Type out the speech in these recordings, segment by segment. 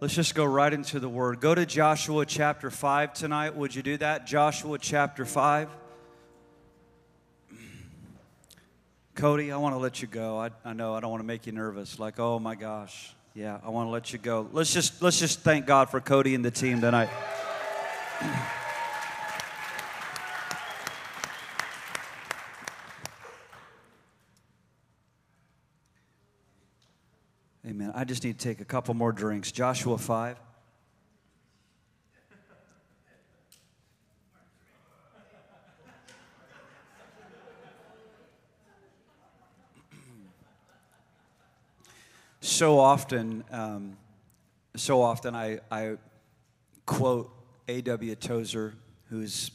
Let's just go right into the word. Go to Joshua chapter 5 tonight. Would you do that? Joshua chapter 5. Cody, I want to let you go. I, I know I don't want to make you nervous. Like, oh my gosh. Yeah, I want to let you go. Let's just let's just thank God for Cody and the team tonight. Amen. I just need to take a couple more drinks. Joshua 5. so often, um, so often I, I quote A.W. Tozer, who's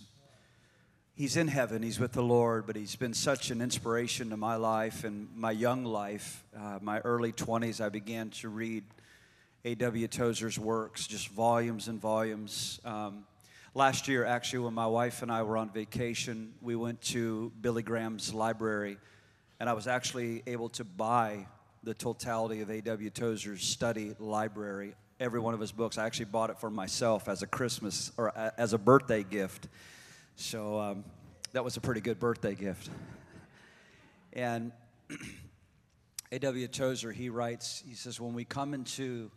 he's in heaven, he's with the Lord, but he's been such an inspiration to my life and my young life. Uh, my early 20s, I began to read A.W. Tozer's works, just volumes and volumes. Um, last year, actually, when my wife and I were on vacation, we went to Billy Graham's library, and I was actually able to buy the totality of A.W. Tozer's study library, every one of his books. I actually bought it for myself as a Christmas or as a birthday gift. So um, that was a pretty good birthday gift. And A.W. Tozer, he writes, he says, when we come into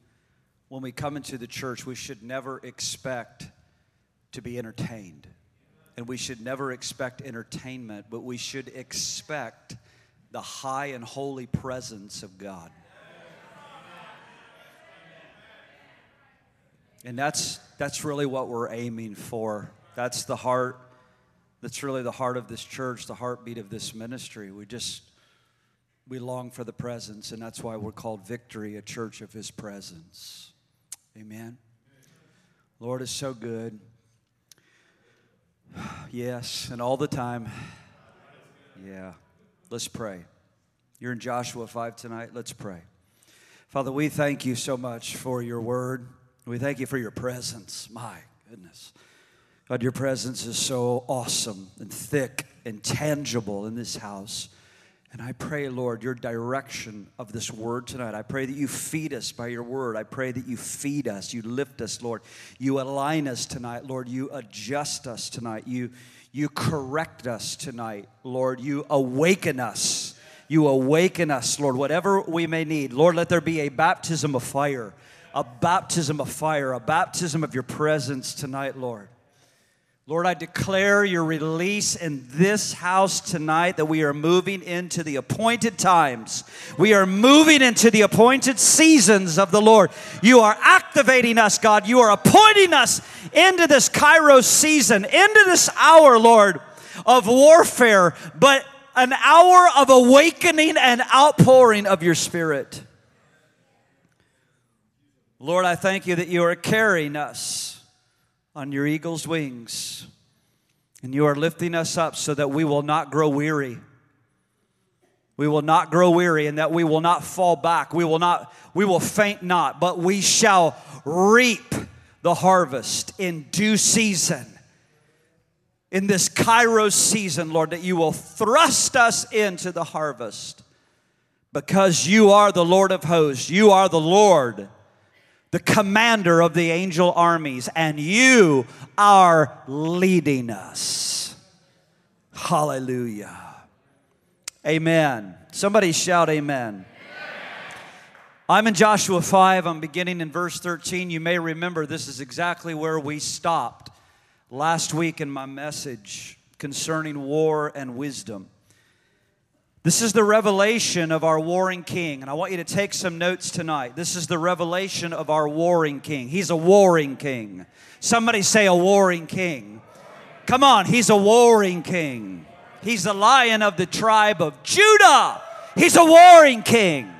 when we come into the church, we should never expect to be entertained. And we should never expect entertainment, but we should expect the high and holy presence of God. And that's, that's really what we're aiming for. That's the heart, that's really the heart of this church, the heartbeat of this ministry. We just, we long for the presence, and that's why we're called Victory, a church of His presence. Amen. Lord is so good. Yes, and all the time. Yeah. Let's pray. You're in Joshua 5 tonight. Let's pray. Father, we thank you so much for your word. We thank you for your presence. My goodness. God, your presence is so awesome and thick and tangible in this house. And I pray, Lord, your direction of this word tonight. I pray that you feed us by your word. I pray that you feed us, you lift us, Lord. You align us tonight, Lord. You adjust us tonight. You, you correct us tonight, Lord. You awaken us. You awaken us, Lord, whatever we may need. Lord, let there be a baptism of fire, a baptism of fire, a baptism of your presence tonight, Lord. Lord, I declare your release in this house tonight that we are moving into the appointed times. We are moving into the appointed seasons of the Lord. You are activating us, God. You are appointing us into this Kairos season, into this hour, Lord, of warfare, but an hour of awakening and outpouring of your Spirit. Lord, I thank you that you are carrying us on your eagle's wings. And you are lifting us up so that we will not grow weary. We will not grow weary and that we will not fall back. We will not, we will faint not, but we shall reap the harvest in due season. In this Kairos season, Lord, that you will thrust us into the harvest because you are the Lord of hosts. You are the Lord the commander of the angel armies, and you are leading us. Hallelujah. Amen. Somebody shout, Amen. I'm in Joshua 5. I'm beginning in verse 13. You may remember this is exactly where we stopped last week in my message concerning war and wisdom. This is the revelation of our warring king. And I want you to take some notes tonight. This is the revelation of our warring king. He's a warring king. Somebody say a warring king. Come on, he's a warring king. He's the lion of the tribe of Judah. He's a warring king.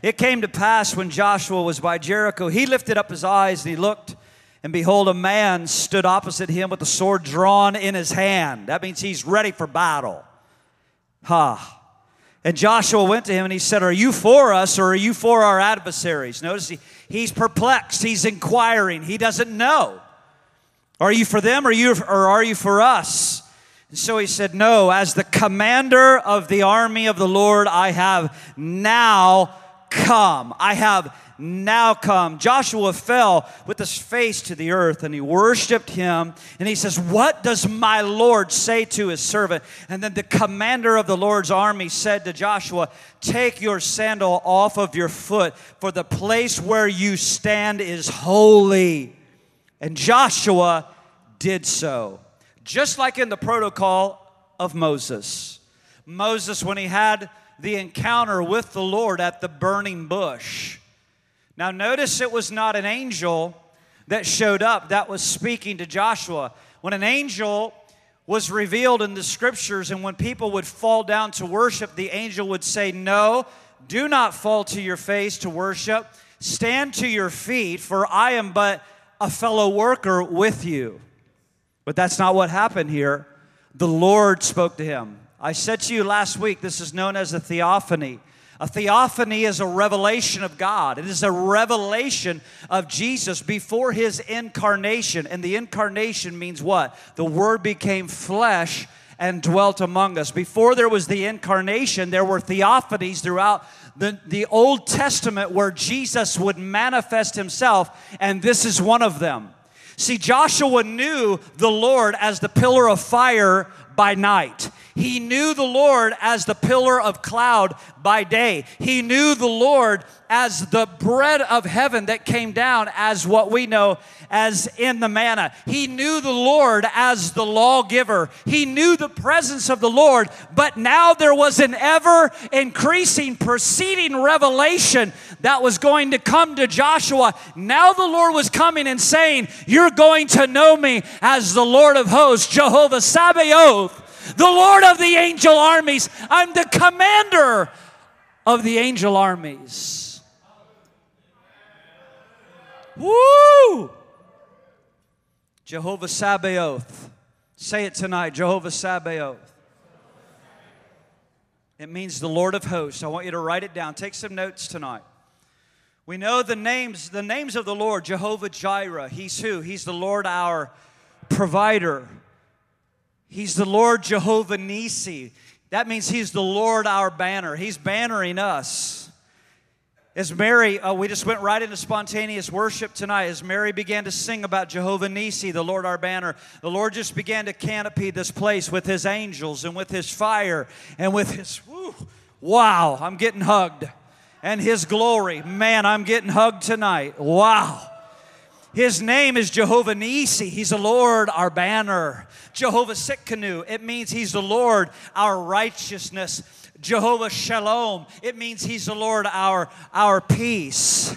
It came to pass when Joshua was by Jericho, he lifted up his eyes and he looked, and behold, a man stood opposite him with a sword drawn in his hand. That means he's ready for battle. Ha. And Joshua went to him and he said, Are you for us or are you for our adversaries? Notice he, he's perplexed, he's inquiring, he doesn't know. Are you for them or, you, or are you for us? And so he said, No, as the commander of the army of the Lord, I have now come. I have now come. Joshua fell with his face to the earth and he worshiped him. And he says, What does my Lord say to his servant? And then the commander of the Lord's army said to Joshua, Take your sandal off of your foot, for the place where you stand is holy. And Joshua did so, just like in the protocol of Moses. Moses, when he had the encounter with the Lord at the burning bush. Now, notice it was not an angel that showed up that was speaking to Joshua. When an angel was revealed in the scriptures, and when people would fall down to worship, the angel would say, No, do not fall to your face to worship. Stand to your feet, for I am but a fellow worker with you. But that's not what happened here. The Lord spoke to him. I said to you last week, this is known as a theophany. A theophany is a revelation of God. It is a revelation of Jesus before his incarnation. And the incarnation means what? The Word became flesh and dwelt among us. Before there was the incarnation, there were theophanies throughout the, the Old Testament where Jesus would manifest himself, and this is one of them. See, Joshua knew the Lord as the pillar of fire by night. He knew the Lord as the pillar of cloud by day. He knew the Lord as the bread of heaven that came down as what we know as in the manna. He knew the Lord as the lawgiver. He knew the presence of the Lord, but now there was an ever increasing preceding revelation that was going to come to Joshua. Now the Lord was coming and saying, You're going to know me as the Lord of hosts, Jehovah Sabaoth the Lord of the angel armies. I'm the commander of the angel armies. Woo! Jehovah Sabaoth. Say it tonight Jehovah Sabaoth. It means the Lord of hosts. I want you to write it down. Take some notes tonight. We know the names, the names of the Lord, Jehovah Jireh. He's who? He's the Lord our provider. He's the Lord Jehovah Nisi. That means He's the Lord our banner. He's bannering us. As Mary, uh, we just went right into spontaneous worship tonight. As Mary began to sing about Jehovah Nisi, the Lord our banner, the Lord just began to canopy this place with His angels and with His fire and with His, wow, I'm getting hugged. And His glory. Man, I'm getting hugged tonight. Wow. His name is Jehovah Nisi. He's the Lord, our banner. Jehovah Tsidkenu. It means He's the Lord, our righteousness. Jehovah Shalom. It means He's the Lord, our, our peace.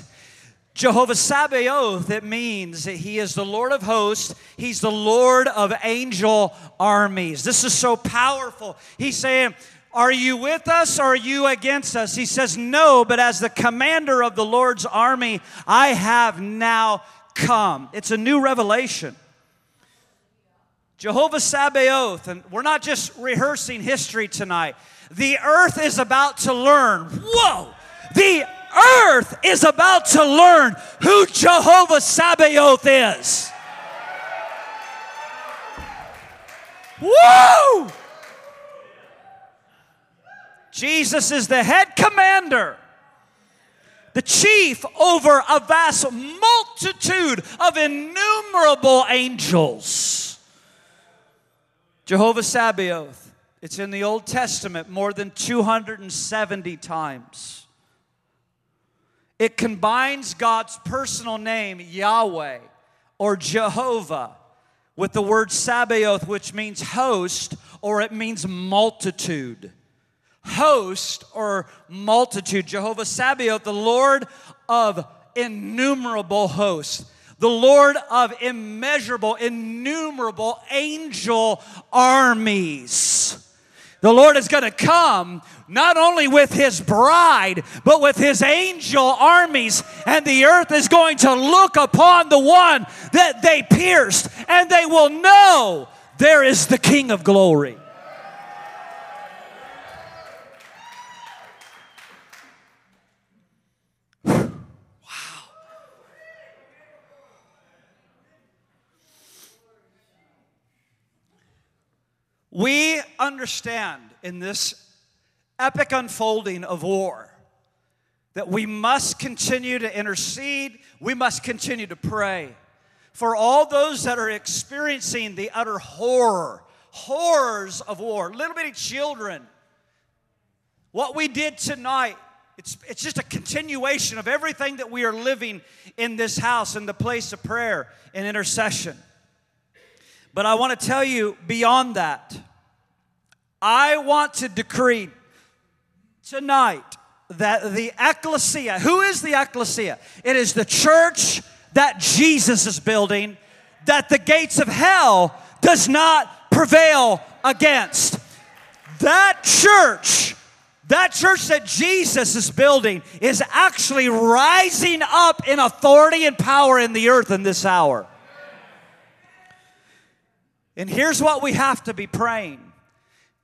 Jehovah Sabaoth, it means that He is the Lord of hosts. He's the Lord of angel armies. This is so powerful. He's saying, are you with us or are you against us? He says, No, but as the commander of the Lord's army, I have now come. It's a new revelation. Jehovah Sabaoth, and we're not just rehearsing history tonight. The earth is about to learn. Whoa! The earth is about to learn who Jehovah Sabaoth is. Woo! Jesus is the head commander the chief over a vast multitude of innumerable angels. Jehovah Sabaoth, it's in the Old Testament more than 270 times. It combines God's personal name, Yahweh or Jehovah, with the word Sabaoth, which means host or it means multitude host or multitude. Jehovah Sabaoth, the Lord of innumerable hosts, the Lord of immeasurable, innumerable angel armies. The Lord is going to come not only with his bride, but with his angel armies, and the earth is going to look upon the one that they pierced, and they will know there is the King of glory. We understand in this epic unfolding of war that we must continue to intercede, we must continue to pray for all those that are experiencing the utter horror, horrors of war, little bitty children. What we did tonight, it's, it's just a continuation of everything that we are living in this house, in the place of prayer and intercession. But I want to tell you beyond that, I want to decree tonight that the ecclesia, who is the ecclesia? It is the church that Jesus is building that the gates of hell does not prevail against. That church, that church that Jesus is building is actually rising up in authority and power in the earth in this hour. And here's what we have to be praying.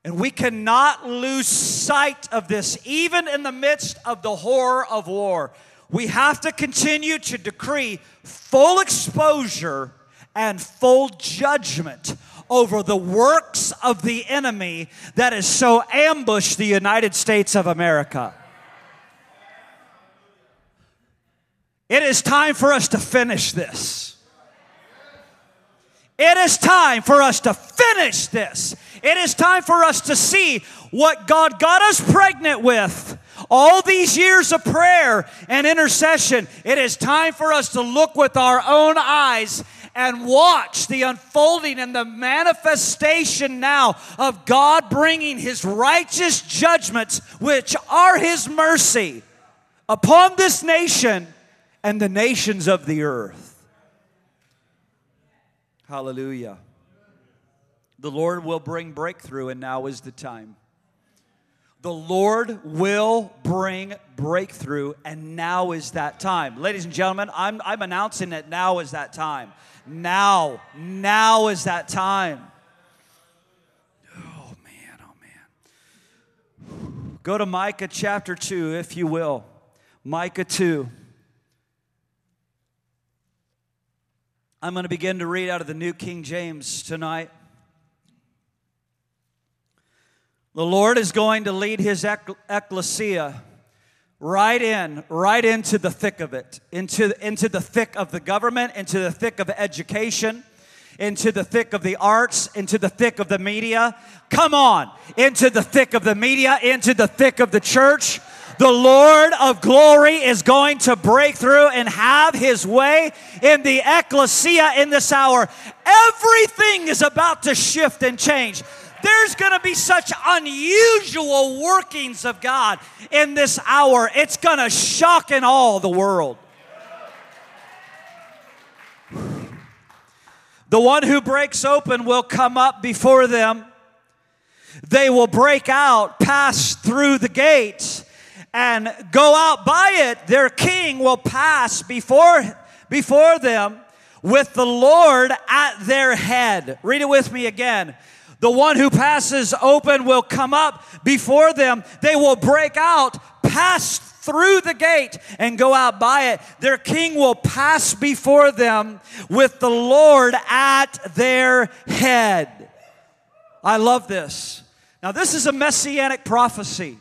And we cannot lose sight of this, even in the midst of the horror of war. We have to continue to decree full exposure and full judgment over the works of the enemy that has so ambushed the United States of America. It is time for us to finish this. It is time for us to finish this. It is time for us to see what God got us pregnant with. All these years of prayer and intercession, it is time for us to look with our own eyes and watch the unfolding and the manifestation now of God bringing His righteous judgments, which are His mercy, upon this nation and the nations of the earth. Hallelujah. The Lord will bring breakthrough, and now is the time. The Lord will bring breakthrough, and now is that time. Ladies and gentlemen, I'm, I'm announcing that now is that time. Now, now is that time. Oh, man, oh, man. Go to Micah chapter 2, if you will. Micah 2. I'm going to begin to read out of the New King James tonight. The Lord is going to lead his ecclesia right in, right into the thick of it, into, into the thick of the government, into the thick of education, into the thick of the arts, into the thick of the media. Come on, into the thick of the media, into the thick of the church. The Lord of glory is going to break through and have his way in the ecclesia in this hour. Everything is about to shift and change. There's going to be such unusual workings of God in this hour. It's going to shock in all the world. The one who breaks open will come up before them. They will break out, pass through the gates and go out by it, their king will pass before, before them with the Lord at their head. Read it with me again. The one who passes open will come up before them. They will break out, pass through the gate, and go out by it. Their king will pass before them with the Lord at their head. I love this. Now, this is a messianic prophecy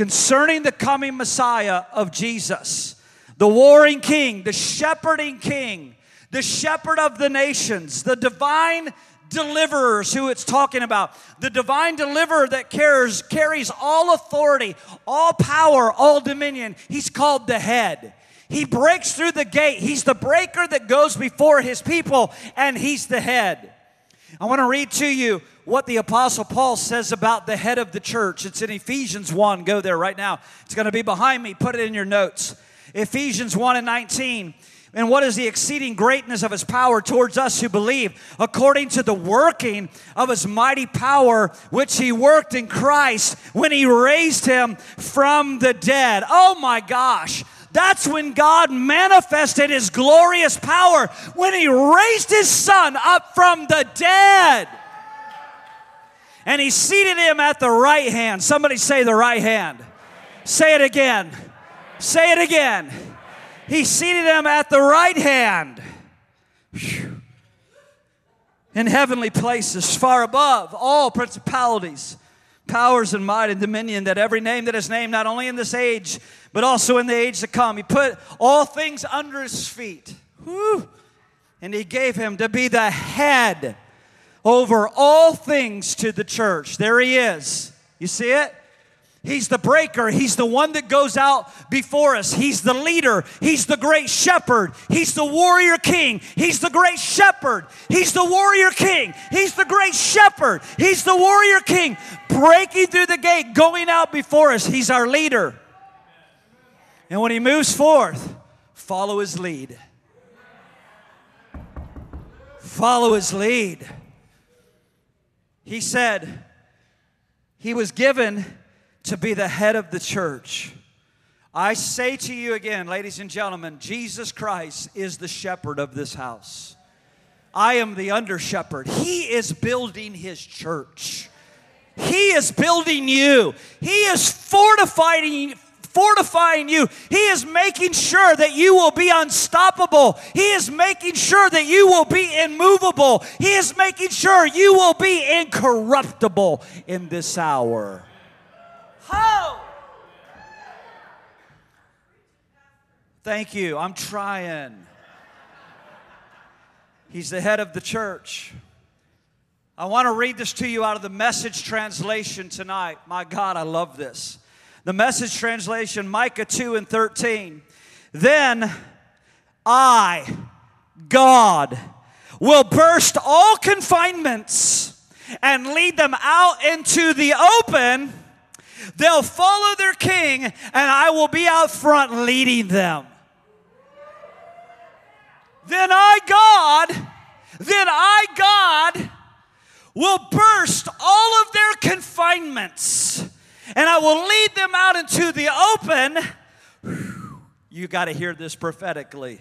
concerning the coming Messiah of Jesus, the warring king, the shepherding king, the shepherd of the nations, the divine deliverers who it's talking about, the divine deliverer that carries, carries all authority, all power, all dominion. He's called the head. He breaks through the gate. He's the breaker that goes before his people, and he's the head. I want to read to you what the Apostle Paul says about the head of the church. It's in Ephesians 1. Go there right now. It's going to be behind me. Put it in your notes. Ephesians 1 and 19. And what is the exceeding greatness of his power towards us who believe, according to the working of his mighty power, which he worked in Christ when he raised him from the dead? Oh my gosh. That's when God manifested his glorious power, when he raised his son up from the dead and he seated him at the right hand. Somebody say the right hand. Say it again. Say it again. He seated him at the right hand. In heavenly places, far above all principalities, powers, and might and dominion, that every name that is named, not only in this age, but also in the age to come. He put all things under his feet. Whew. And he gave him to be the head over all things to the church. There he is. You see it? He's the breaker. He's the one that goes out before us. He's the leader. He's the great shepherd. He's the warrior king. He's the great shepherd. He's the warrior king. He's the great shepherd. He's the warrior king. Breaking through the gate, going out before us. He's our leader. And when he moves forth, follow his lead. Follow his lead. He said he was given to be the head of the church. I say to you again, ladies and gentlemen, Jesus Christ is the shepherd of this house. I am the under shepherd. He is building his church. He is building you. He is fortifying fortifying you. He is making sure that you will be unstoppable. He is making sure that you will be immovable. He is making sure you will be incorruptible in this hour. Ho! Thank you. I'm trying. He's the head of the church. I want to read this to you out of the message translation tonight. My God, I love this. The message translation, Micah 2 and 13. Then I, God, will burst all confinements and lead them out into the open. They'll follow their king, and I will be out front leading them. Then I, God, then I, God, will burst all of their confinements and I will lead them out into the open. You got to hear this prophetically.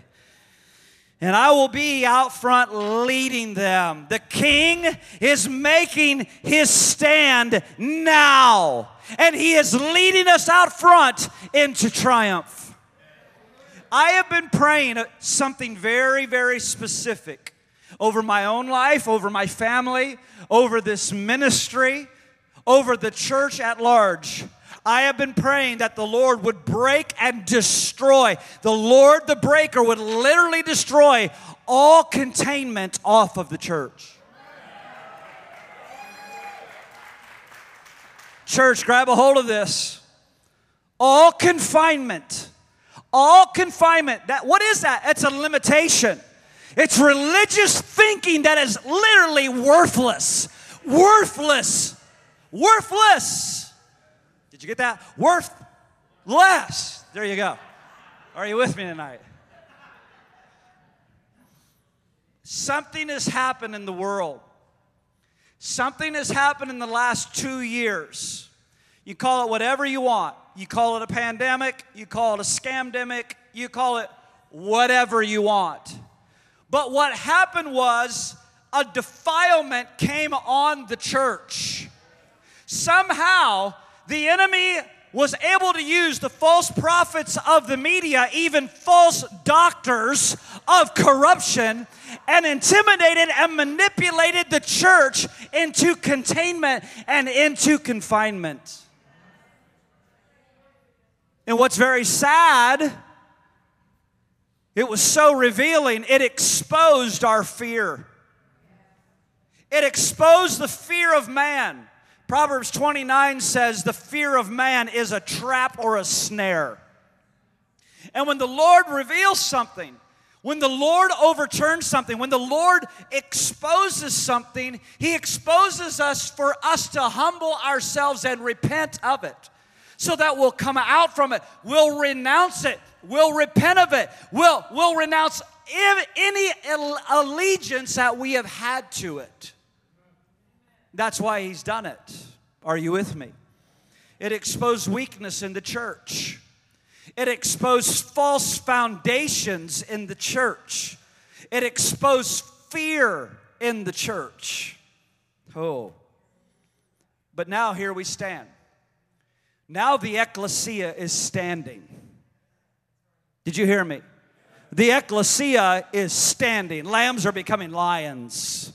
And I will be out front leading them. The king is making his stand now, and he is leading us out front into triumph. I have been praying something very, very specific over my own life, over my family, over this ministry over the church at large. I have been praying that the Lord would break and destroy. The Lord, the breaker, would literally destroy all containment off of the church. Church, grab a hold of this. All confinement. All confinement. That what is that? It's a limitation. It's religious thinking that is literally worthless. Worthless. Worthless. Did you get that? Worthless. There you go. Are you with me tonight? Something has happened in the world. Something has happened in the last two years. You call it whatever you want. You call it a pandemic, you call it a scamdemic, you call it whatever you want. But what happened was a defilement came on the church somehow the enemy was able to use the false prophets of the media, even false doctors of corruption, and intimidated and manipulated the church into containment and into confinement. And what's very sad, it was so revealing, it exposed our fear. It exposed the fear of man. Proverbs 29 says, The fear of man is a trap or a snare. And when the Lord reveals something, when the Lord overturns something, when the Lord exposes something, He exposes us for us to humble ourselves and repent of it so that we'll come out from it. We'll renounce it. We'll repent of it. We'll, we'll renounce any allegiance that we have had to it. That's why he's done it. Are you with me? It exposed weakness in the church. It exposed false foundations in the church. It exposed fear in the church. Oh. But now here we stand. Now the ecclesia is standing. Did you hear me? The ecclesia is standing. Lambs are becoming lions.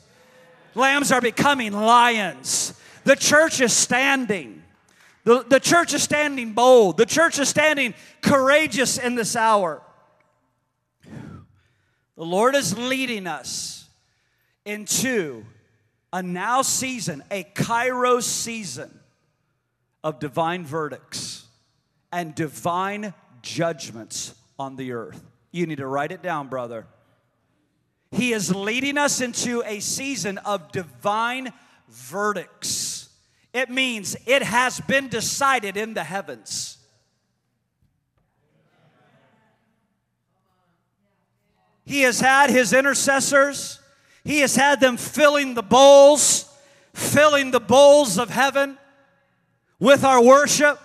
Lambs are becoming lions. The church is standing. The, the church is standing bold. The church is standing courageous in this hour. The Lord is leading us into a now season, a Kairos season of divine verdicts and divine judgments on the earth. You need to write it down, brother. He is leading us into a season of divine verdicts. It means it has been decided in the heavens. He has had his intercessors, he has had them filling the bowls, filling the bowls of heaven with our worship,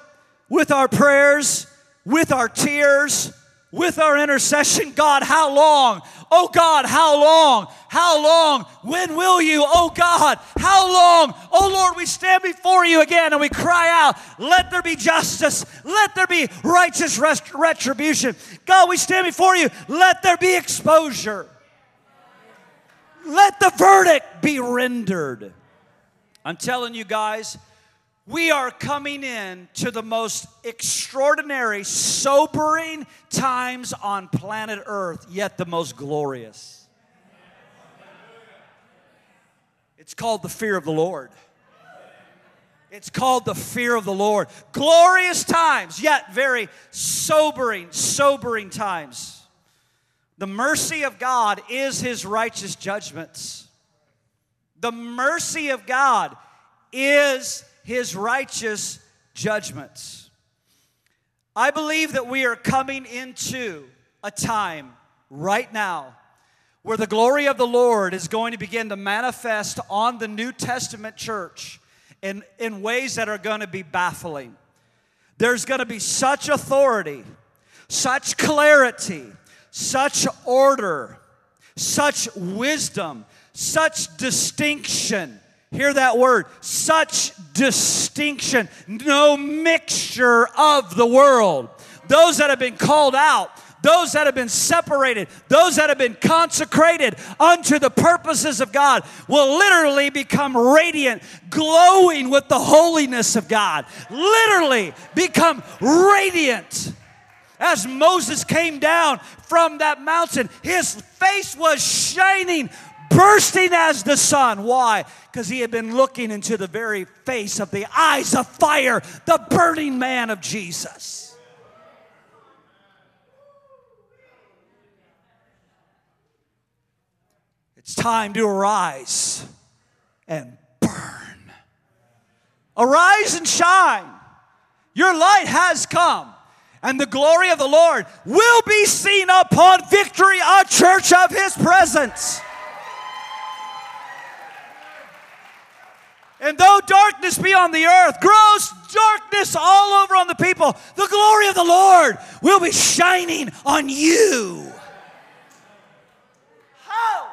with our prayers, with our tears, with our intercession. God, how long? Oh God, how long? How long? When will you? Oh God, how long? Oh Lord, we stand before you again and we cry out, let there be justice, let there be righteous rest- retribution. God, we stand before you, let there be exposure. Let the verdict be rendered. I'm telling you guys, we are coming in to the most extraordinary, sobering times on planet Earth, yet the most glorious. It's called the fear of the Lord. It's called the fear of the Lord. Glorious times, yet very sobering, sobering times. The mercy of God is his righteous judgments. The mercy of God is his righteous judgments. I believe that we are coming into a time right now where the glory of the Lord is going to begin to manifest on the New Testament church in, in ways that are going to be baffling. There's going to be such authority, such clarity, such order, such wisdom, such distinction Hear that word. Such distinction, no mixture of the world. Those that have been called out, those that have been separated, those that have been consecrated unto the purposes of God will literally become radiant, glowing with the holiness of God. Literally become radiant. As Moses came down from that mountain, his face was shining bursting as the sun. Why? Because he had been looking into the very face of the eyes of fire, the burning man of Jesus. It's time to arise and burn. Arise and shine. Your light has come, and the glory of the Lord will be seen upon victory, a church of his presence. And though darkness be on the earth, gross darkness all over on the people, the glory of the Lord will be shining on you. How?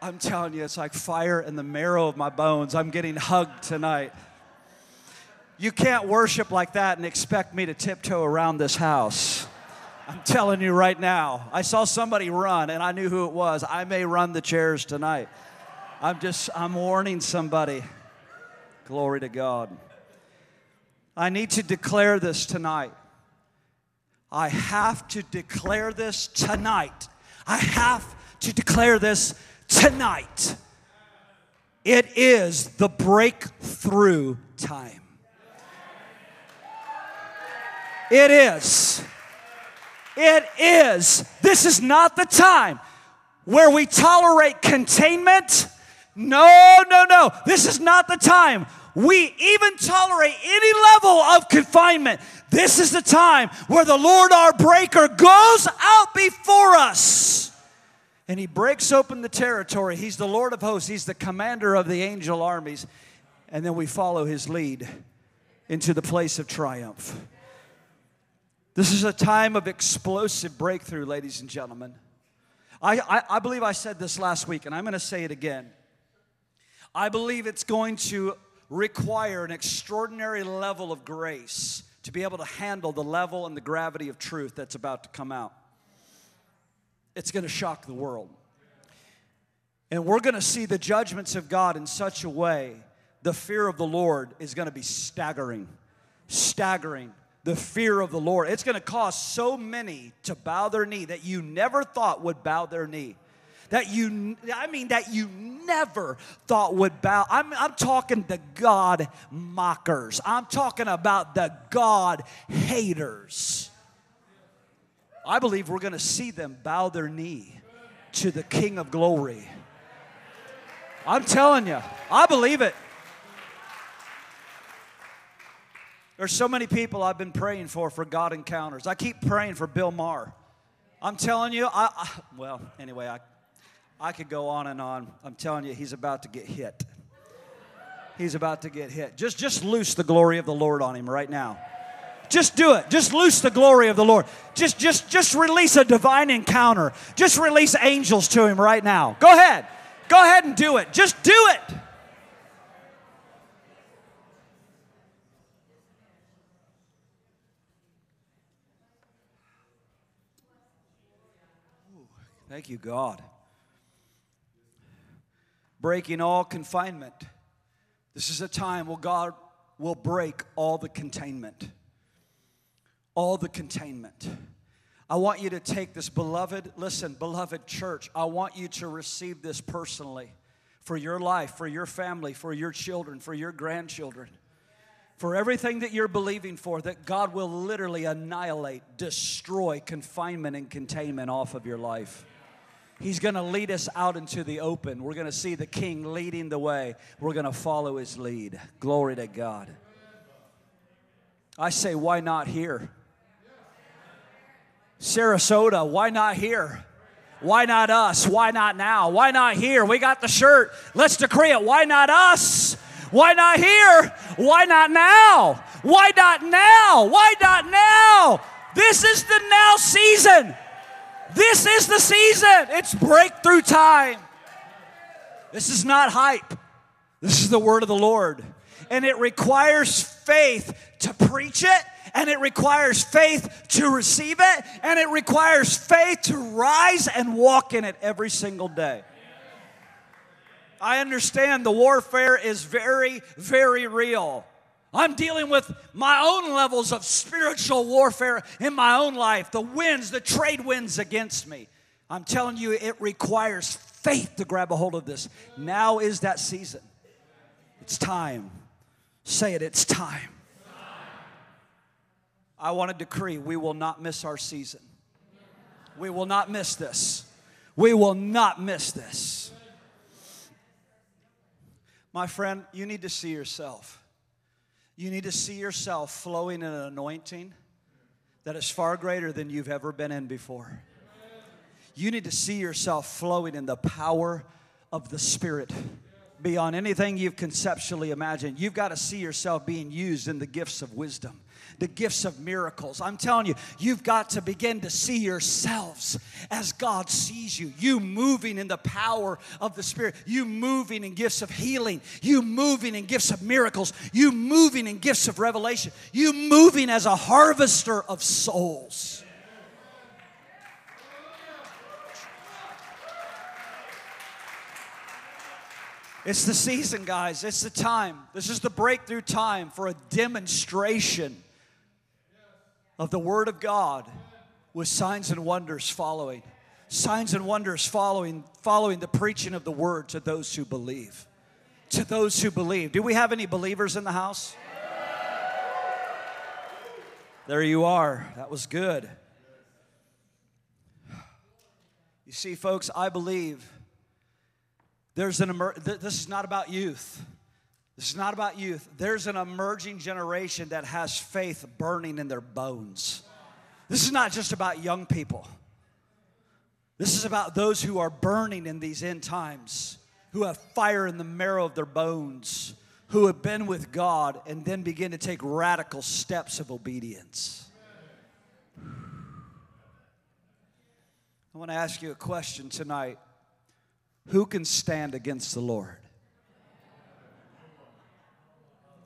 I'm telling you, it's like fire in the marrow of my bones. I'm getting hugged tonight. You can't worship like that and expect me to tiptoe around this house. I'm telling you right now, I saw somebody run and I knew who it was. I may run the chairs tonight. I'm just, I'm warning somebody. Glory to God. I need to declare this tonight. I have to declare this tonight. I have to declare this tonight. It is the breakthrough time. It is. It is. This is not the time where we tolerate containment. No, no, no. This is not the time we even tolerate any level of confinement. This is the time where the Lord our breaker goes out before us and he breaks open the territory. He's the Lord of hosts, he's the commander of the angel armies. And then we follow his lead into the place of triumph. This is a time of explosive breakthrough, ladies and gentlemen. I, I, I believe I said this last week, and I'm going to say it again. I believe it's going to require an extraordinary level of grace to be able to handle the level and the gravity of truth that's about to come out. it's going to shock the world. And we're going to see the judgments of God in such a way, the fear of the Lord is going to be staggering. Staggering. The fear of the Lord. It's going to cause so many to bow their knee that you never thought would bow their knee. That you, I mean, that you never thought would bow. I'm, I'm talking the God mockers. I'm talking about the God haters. I believe we're going to see them bow their knee to the King of glory. I'm telling you, I believe it. There's so many people I've been praying for for God encounters. I keep praying for Bill Maher. I'm telling you, I, I well, anyway, I, I could go on and on. I'm telling you, he's about to get hit. He's about to get hit. Just, just loose the glory of the Lord on him right now. Just do it. Just loose the glory of the Lord. Just, just, just release a divine encounter. Just release angels to him right now. Go ahead. Go ahead and do it. Just do it. Thank you, God. Breaking all confinement. This is a time where God will break all the containment all the containment. I want you to take this, beloved, listen, beloved church, I want you to receive this personally for your life, for your family, for your children, for your grandchildren, for everything that you're believing for, that God will literally annihilate, destroy confinement and containment off of your life. He's going to lead us out into the open. We're going to see the King leading the way. We're going to follow his lead. Glory to God. I say, why not here? Sarasota, why not here? Why not us? Why not now? Why not here? We got the shirt. Let's decree it. Why not us? Why not here? Why not now? Why not now? Why not now? This is the now season. This is the season. It's breakthrough time. This is not hype. This is the word of the Lord. And it requires faith to preach it and it requires faith to receive it, and it requires faith to rise and walk in it every single day. I understand the warfare is very, very real. I'm dealing with my own levels of spiritual warfare in my own life, the winds, the trade winds against me. I'm telling you, it requires faith to grab a hold of this. Now is that season. It's time. Say it, it's time. I want to decree we will not miss our season. We will not miss this. We will not miss this. My friend, you need to see yourself. You need to see yourself flowing in an anointing that is far greater than you've ever been in before. You need to see yourself flowing in the power of the Spirit beyond anything you've conceptually imagined. You've got to see yourself being used in the gifts of wisdom the gifts of miracles. I'm telling you, you've got to begin to see yourselves as God sees you. You moving in the power of the Spirit, you moving in gifts of healing, you moving in gifts of miracles, you moving in gifts of revelation, you moving as a harvester of souls. It's the season, guys. It's the time. This is the breakthrough time for a demonstration of the Word of God with signs and wonders following. Signs and wonders following, following the preaching of the Word to those who believe. To those who believe. Do we have any believers in the house? There you are. That was good. You see, folks, I believe there's an emer- this is not about youth. This is not about youth. There's an emerging generation that has faith burning in their bones. This is not just about young people. This is about those who are burning in these end times, who have fire in the marrow of their bones, who have been with God and then begin to take radical steps of obedience. I want to ask you a question tonight. Who can stand against the Lord?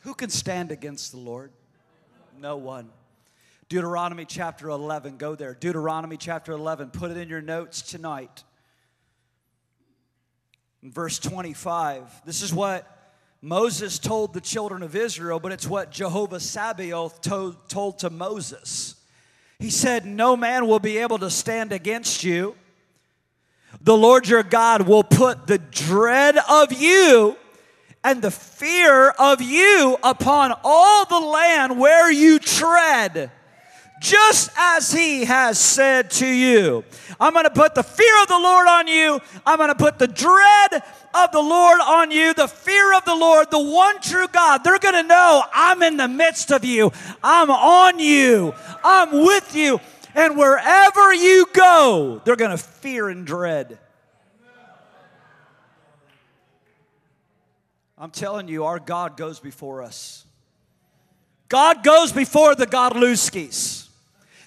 Who can stand against the Lord? No one. Deuteronomy chapter 11. Go there. Deuteronomy chapter 11. Put it in your notes tonight. In verse 25, this is what Moses told the children of Israel, but it's what Jehovah Sabaoth told, told to Moses. He said, No man will be able to stand against you. The Lord your God will put the dread of you and the fear of you upon all the land where you tread just as he has said to you. I'm going to put the fear of the Lord on you. I'm going to put the dread of the Lord on you, the fear of the Lord, the one true God. They're going to know I'm in the midst of you. I'm on you. I'm with you. And wherever you go, they're going to fear and dread. I'm telling you, our God goes before us. God goes before the Godlewskis.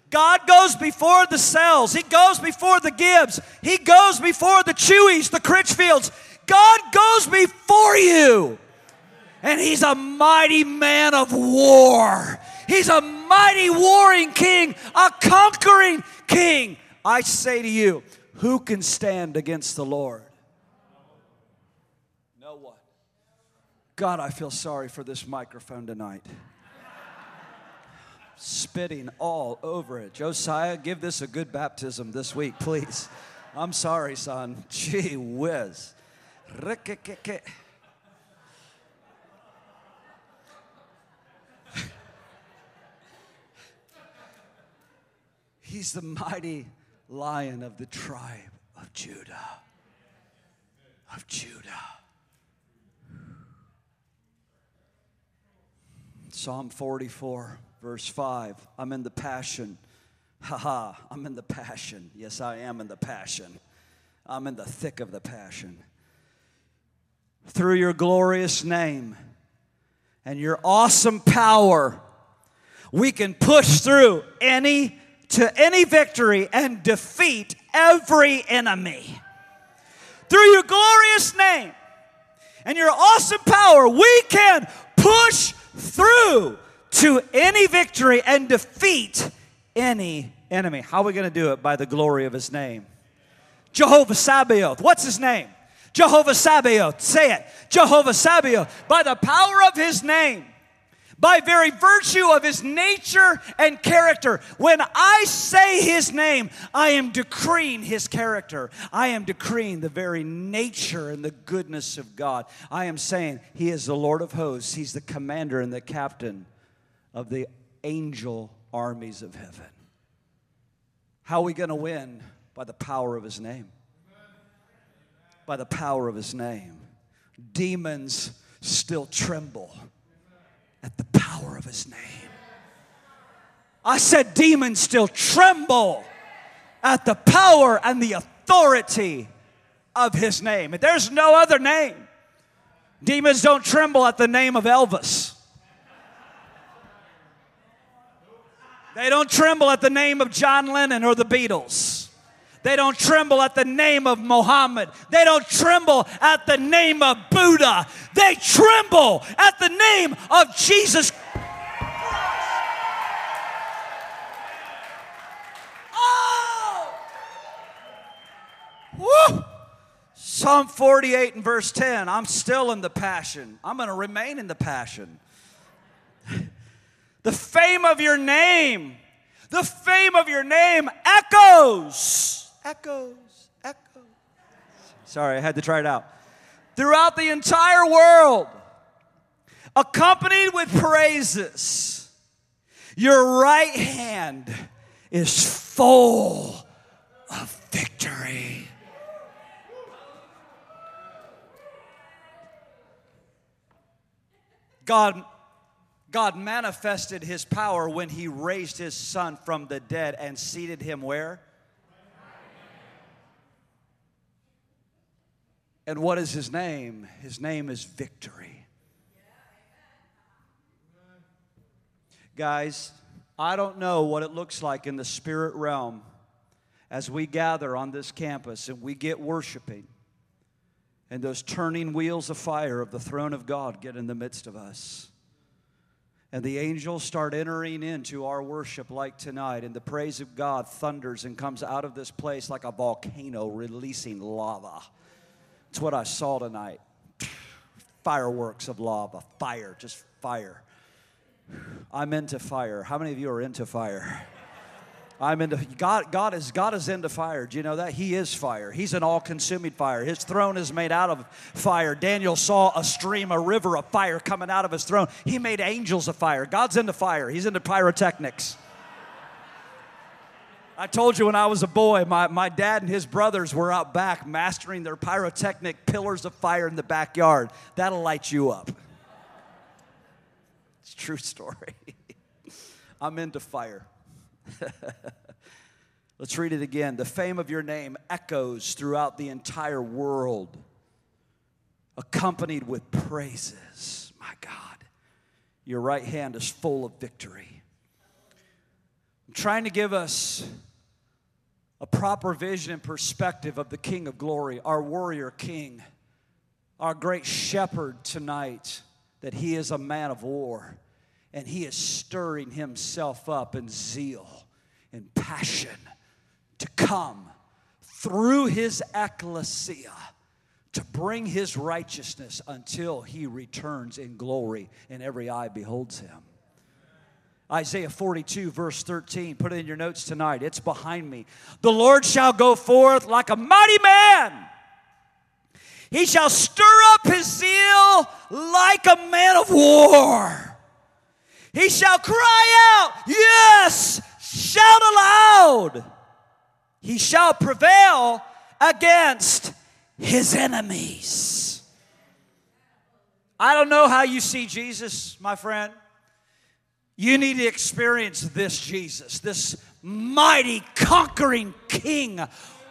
God goes before the Sells. He goes before the Gibbs. He goes before the Chewies, the Critchfields. God goes before you. And He's a mighty man of war. He's a mighty warring king, a conquering king. I say to you, who can stand against the Lord? No one. God, I feel sorry for this microphone tonight spitting all over it. Josiah, give this a good baptism this week, please. I'm sorry, son. Gee whiz. He's the mighty lion of the tribe of Judah. Of Judah. Psalm 44 verse 5. I'm in the passion. Haha, I'm in the passion. Yes, I am in the passion. I'm in the thick of the passion. Through your glorious name and your awesome power, we can push through any to any victory and defeat every enemy. Through your glorious name and your awesome power, we can push through to any victory and defeat any enemy. How are we going to do it? By the glory of his name. Jehovah Sabaoth. What's his name? Jehovah Sabaoth. Say it. Jehovah Sabaoth. By the power of his name, by very virtue of his nature and character. When I say his name, I am decreeing his character. I am decreeing the very nature and the goodness of God. I am saying he is the Lord of hosts, he's the commander and the captain of the angel armies of heaven. How are we going to win? By the power of his name. By the power of his name. Demons still tremble at the power of his name. I said, demons still tremble at the power and the authority of his name. There's no other name. Demons don't tremble at the name of Elvis. They don't tremble at the name of John Lennon or the Beatles. They don't tremble at the name of Mohammed. They don't tremble at the name of Buddha. They tremble at the name of Jesus Oh! Woo! Psalm 48 and verse 10. I'm still in the passion. I'm going to remain in the passion the fame of your name, the fame of your name echoes, echoes, echoes. Sorry, I had to try it out. Throughout the entire world, accompanied with praises, your right hand is full of victory. God God manifested his power when he raised his son from the dead and seated him where? And what is his name? His name is victory. Guys, I don't know what it looks like in the spirit realm as we gather on this campus and we get worshiping, and those turning wheels of fire of the throne of God get in the midst of us. and the angels start entering into our worship like tonight, and the praise of God thunders and comes out of this place like a volcano releasing lava. It's what I saw tonight. Fireworks of lava, fire, just fire. I'm into fire. How many of you are into fire? I'm into God. God is God is into fire. Do you know that He is fire? He's an all-consuming fire. His throne is made out of fire. Daniel saw a stream, a river of fire coming out of his throne. He made angels of fire. God's into fire. He's into pyrotechnics. I told you when I was a boy, my, my dad and his brothers were out back mastering their pyrotechnic pillars of fire in the backyard. That'll light you up. It's true story. I'm into fire. Let's read it again. The fame of your name echoes throughout the entire world, accompanied with praises. My God, your right hand is full of victory. I'm trying to give us a proper vision and perspective of the King of glory, our warrior king, our great shepherd tonight, that he is a man of war and he is stirring himself up in zeal and passion to come through his ecclesia to bring his righteousness until he returns in glory and every eye beholds him. Isaiah 42, verse 13. Put it in your notes tonight. It's behind me. The Lord shall go forth like a mighty man. He shall stir up his zeal like a man of war. He shall cry out, Yes, shout aloud. He shall prevail against his enemies. I don't know how you see Jesus, my friend. You need to experience this Jesus, this mighty conquering king,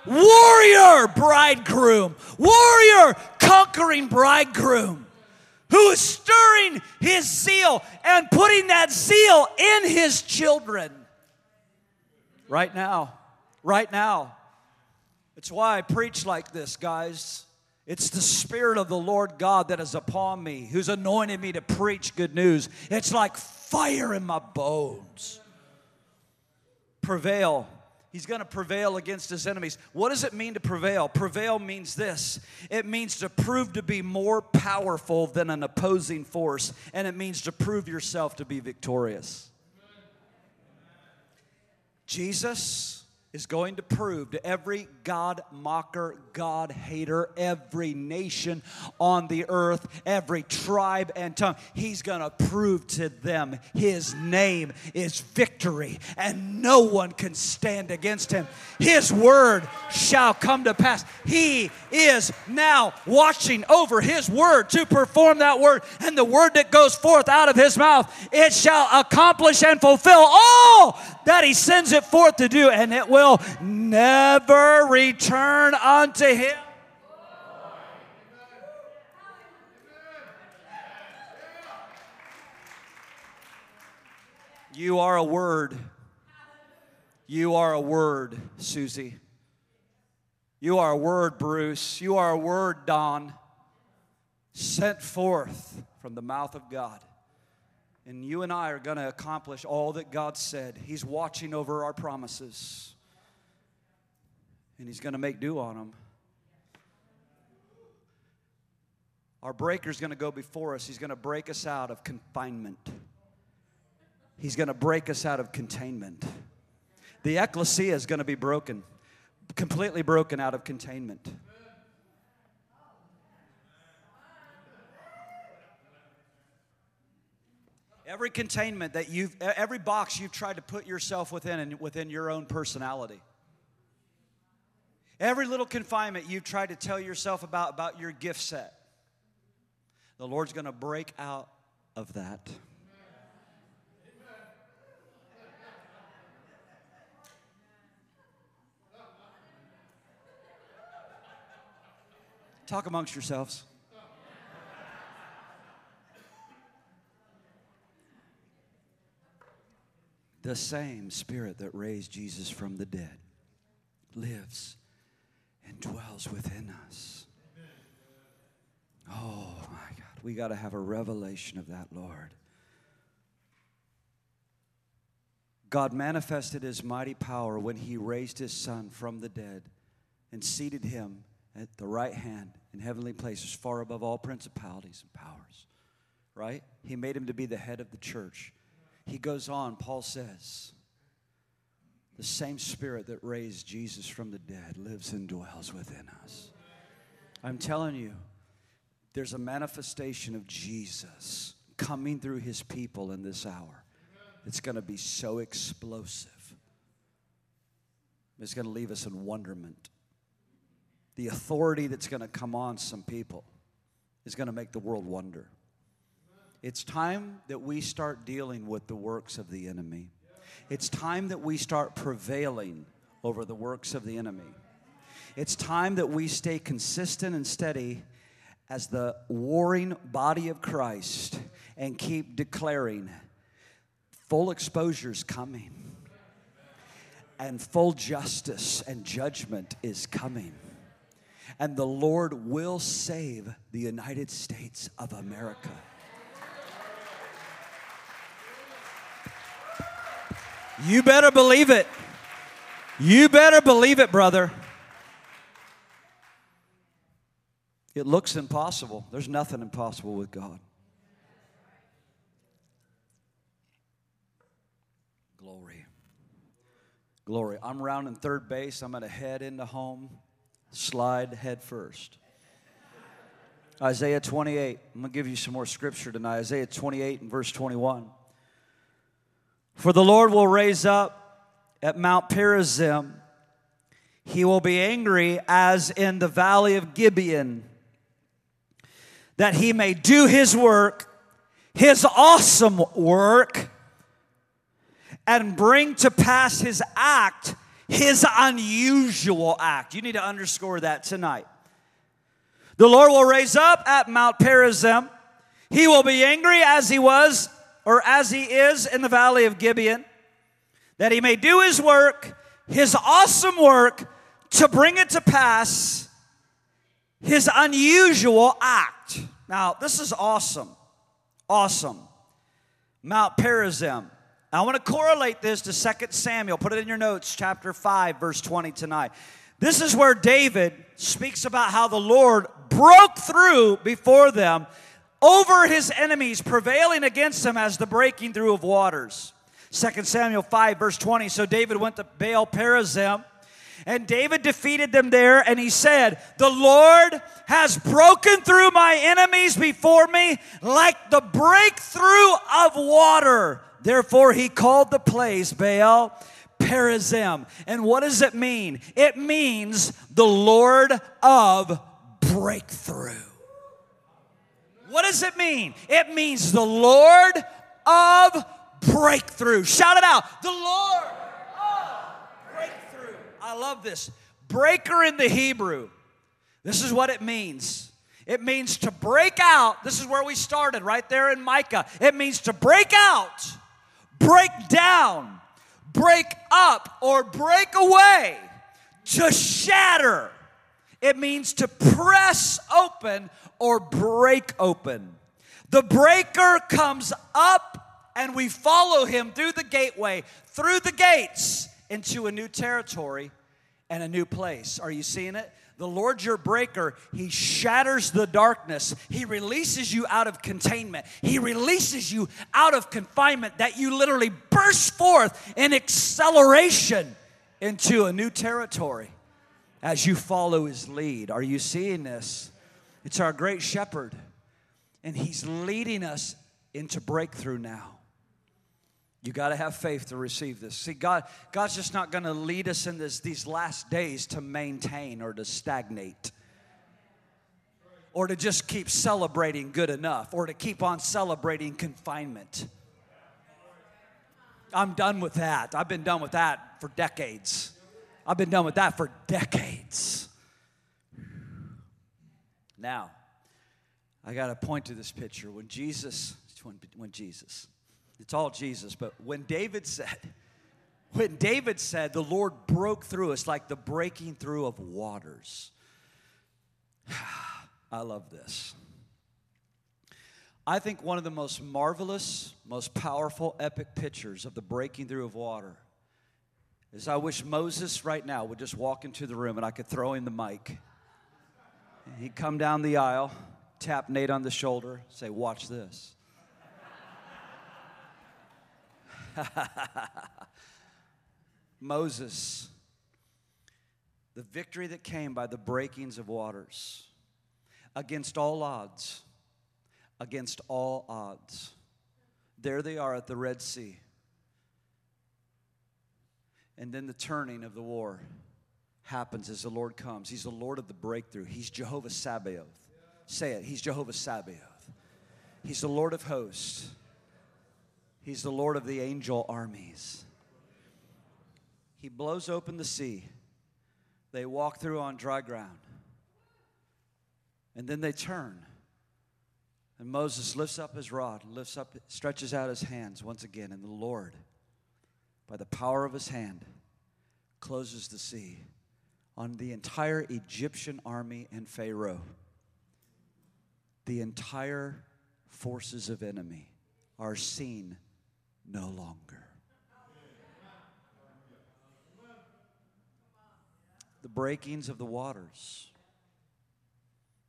warrior bridegroom, warrior conquering bridegroom who is stirring his zeal and putting that zeal in his children. Right now, right now. It's why I preach like this, guys. It's the Spirit of the Lord God that is upon me, who's anointed me to preach good news. It's like fire in my bones. Prevail He's going to prevail against his enemies. What does it mean to prevail? Prevail means this it means to prove to be more powerful than an opposing force, and it means to prove yourself to be victorious. Jesus is going to prove to every God mocker, God hater, every nation on the earth, every tribe and tongue, he's going to prove to them his name is victory and no one can stand against him. His word shall come to pass. He is now watching over his word to perform that word, and the word that goes forth out of his mouth, it shall accomplish and fulfill all that he sends it forth to do, and it will never return unto him. You are a word. You are a word, Susie. You are a word, Bruce. You are a word, Don, sent forth from the mouth of God. And you and I are going to accomplish all that God said. He's watching over our promises and He's going to make do on them. Our breaker's going to go before us. He's going to break us out of confinement. He's going to break us out of containment. The ecclesia is going to be broken, completely broken out of containment. Every containment that you've, every box you've tried to put yourself within and within your own personality. Every little confinement you've tried to tell yourself about, about your gift set, the Lord's going to break out of that. Talk amongst yourselves. The same spirit that raised Jesus from the dead lives and dwells within us. Oh my God, we got to have a revelation of that, Lord. God manifested his mighty power when he raised his son from the dead and seated him at the right hand in heavenly places, far above all principalities and powers. Right? He made him to be the head of the church. He goes on, Paul says, the same spirit that raised Jesus from the dead lives and dwells within us. I'm telling you, there's a manifestation of Jesus coming through his people in this hour. It's going to be so explosive. It's going to leave us in wonderment. The authority that's going to come on some people is going to make the world wonder. It's time that we start dealing with the works of the enemy. It's time that we start prevailing over the works of the enemy. It's time that we stay consistent and steady as the warring body of Christ and keep declaring full exposure is coming, and full justice and judgment is coming. And the Lord will save the United States of America. You better believe it. You better believe it, brother. It looks impossible. There's nothing impossible with God. Glory. Glory. I'm rounding third base. I'm going to head into home, slide head first. Isaiah 28. I'm going to give you some more scripture tonight. Isaiah 28 and verse 21. For the Lord will raise up at Mount Perazim. He will be angry as in the valley of Gibeon that he may do his work, his awesome work, and bring to pass his act, his unusual act. You need to underscore that tonight. The Lord will raise up at Mount Perazim. He will be angry as he was or as he is in the valley of Gibeon, that he may do his work, his awesome work, to bring it to pass his unusual act. Now, this is awesome. Awesome. Mount Perazim. I want to correlate this to 2 Samuel. Put it in your notes, chapter 5, verse 20 tonight. This is where David speaks about how the Lord broke through before them over his enemies, prevailing against them as the breaking through of waters. 2 Samuel 5, verse 20. So David went to Baal Perazim and David defeated them there, and he said, The Lord has broken through my enemies before me like the breakthrough of water. Therefore, he called the place Baal Perazim. And what does it mean? It means the Lord of breakthrough. What does it mean? It means the Lord of breakthrough. Shout it out. The Lord of breakthrough. I love this. Breaker in the Hebrew. This is what it means. It means to break out. This is where we started, right there in Micah. It means to break out, break down, break up, or break away, to shatter. It means to press open or break open. The breaker comes up and we follow him through the gateway, through the gates into a new territory and a new place. Are you seeing it? The Lord your breaker, He shatters the darkness. He releases you out of containment. He releases you out of confinement that you literally burst forth in acceleration into a new territory as you follow His lead. Are you seeing this? It's our great shepherd, and He's leading us into breakthrough now. You got to have faith to receive this. See, God, God's just not going to lead us in this, these last days to maintain or to stagnate or to just keep celebrating good enough or to keep on celebrating confinement. I'm done with that. I've been done with that for decades. I've been done with that for decades. Now, I got to point to this picture. When Jesus, when, when Jesus, it's all Jesus. But when David said, when David said, the Lord broke through us like the breaking through of waters. I love this. I think one of the most marvelous, most powerful, epic pictures of the breaking through of water is I wish Moses right now would just walk into the room and I could throw him the mic. He'd come down the aisle, tap Nate on the shoulder, say, Watch this. Moses, the victory that came by the breakings of waters against all odds, against all odds. There they are at the Red Sea. And then the turning of the war happens as the Lord comes. He's the Lord of the breakthrough. He's Jehovah Sabaoth. Say it. He's Jehovah Sabaoth. He's the Lord of hosts. He's the Lord of the angel armies. He blows open the sea. They walk through on dry ground. And then they turn. And Moses lifts up his rod, lifts up, stretches out his hands once again, and the Lord, by the power of his hand, closes the sea on the entire Egyptian army and Pharaoh. The entire forces of enemy are seen no longer. The breakings of the waters.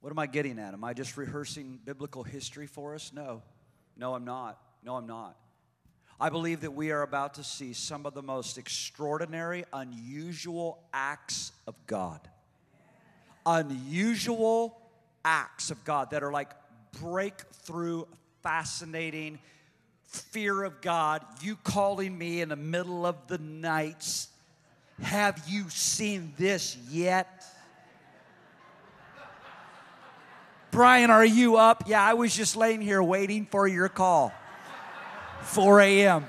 What am I getting at? Am I just rehearsing biblical history for us? No. No, I'm not. No, I'm not. I believe that we are about to see some of the most extraordinary, unusual acts of God. Unusual acts of God that are like breakthrough, fascinating, fear of God. You calling me in the middle of the night. Have you seen this yet? Brian, are you up? Yeah, I was just laying here waiting for your call. 4 a.m.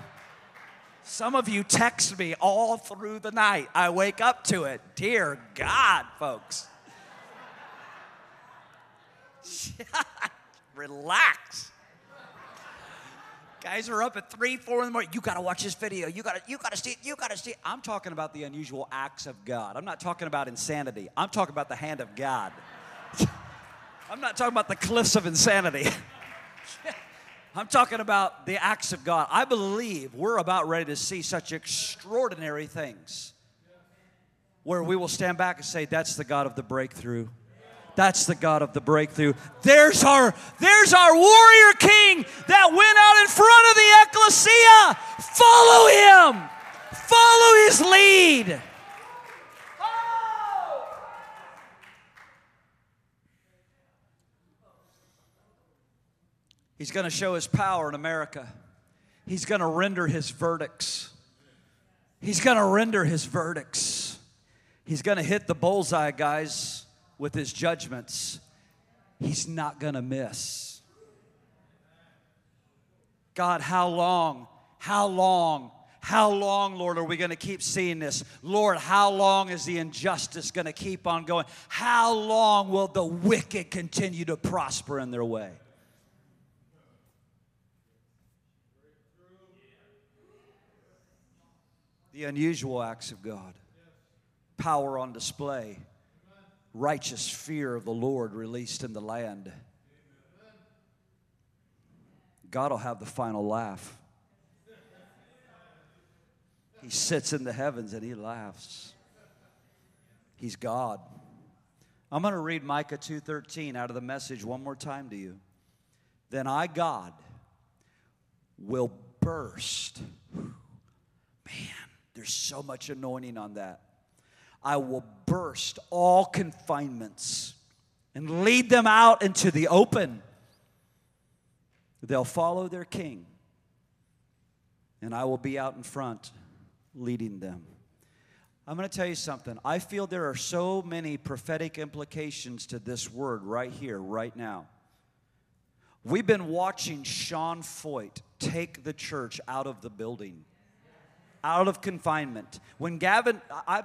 Some of you text me all through the night. I wake up to it. Dear God, folks. Relax. Guys are up at three, four in the morning. You gotta watch this video. You gotta, you gotta see it. You gotta see it. I'm talking about the unusual acts of God. I'm not talking about insanity. I'm talking about the hand of God. I'm not talking about the cliffs of insanity. I'm talking about the acts of God. I believe we're about ready to see such extraordinary things where we will stand back and say, That's the God of the breakthrough. That's the God of the breakthrough. There's our, there's our warrior king that went out in front of the ecclesia. Follow him. Follow his lead. He's going to show his power in America. He's going to render his verdicts. He's going to render his verdicts. He's going to hit the bullseye, guys, with his judgments. He's not going to miss. God, how long? How long? How long, Lord, are we going to keep seeing this? Lord, how long is the injustice going to keep on going? How long will the wicked continue to prosper in their way? The unusual acts of God, power on display, righteous fear of the Lord released in the land. God will have the final laugh. He sits in the heavens and he laughs. He's God. I'm going to read Micah 2:13 out of the message one more time to you. Then I God will burst. Man, there's so much anointing on that. I will burst all confinements and lead them out into the open. They'll follow their king, and I will be out in front leading them. I'm going to tell you something. I feel there are so many prophetic implications to this word right here, right now. We've been watching Sean Feucht take the church out of the building out of confinement. When Gavin, I,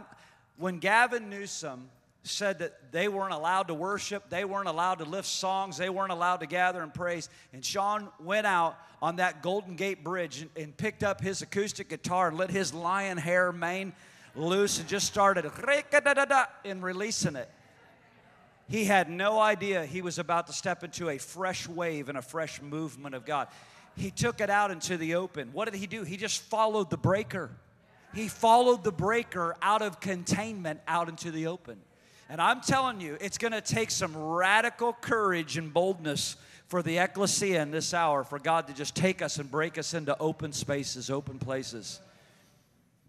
when Gavin Newsom said that they weren't allowed to worship, they weren't allowed to lift songs, they weren't allowed to gather and praise, and Sean went out on that Golden Gate Bridge and, and picked up his acoustic guitar and let his lion hair mane loose and just started in releasing it. He had no idea he was about to step into a fresh wave and a fresh movement of God. He took it out into the open. What did he do? He just followed the breaker. He followed the breaker out of containment out into the open. And I'm telling you, it's going to take some radical courage and boldness for the ecclesia in this hour for God to just take us and break us into open spaces, open places.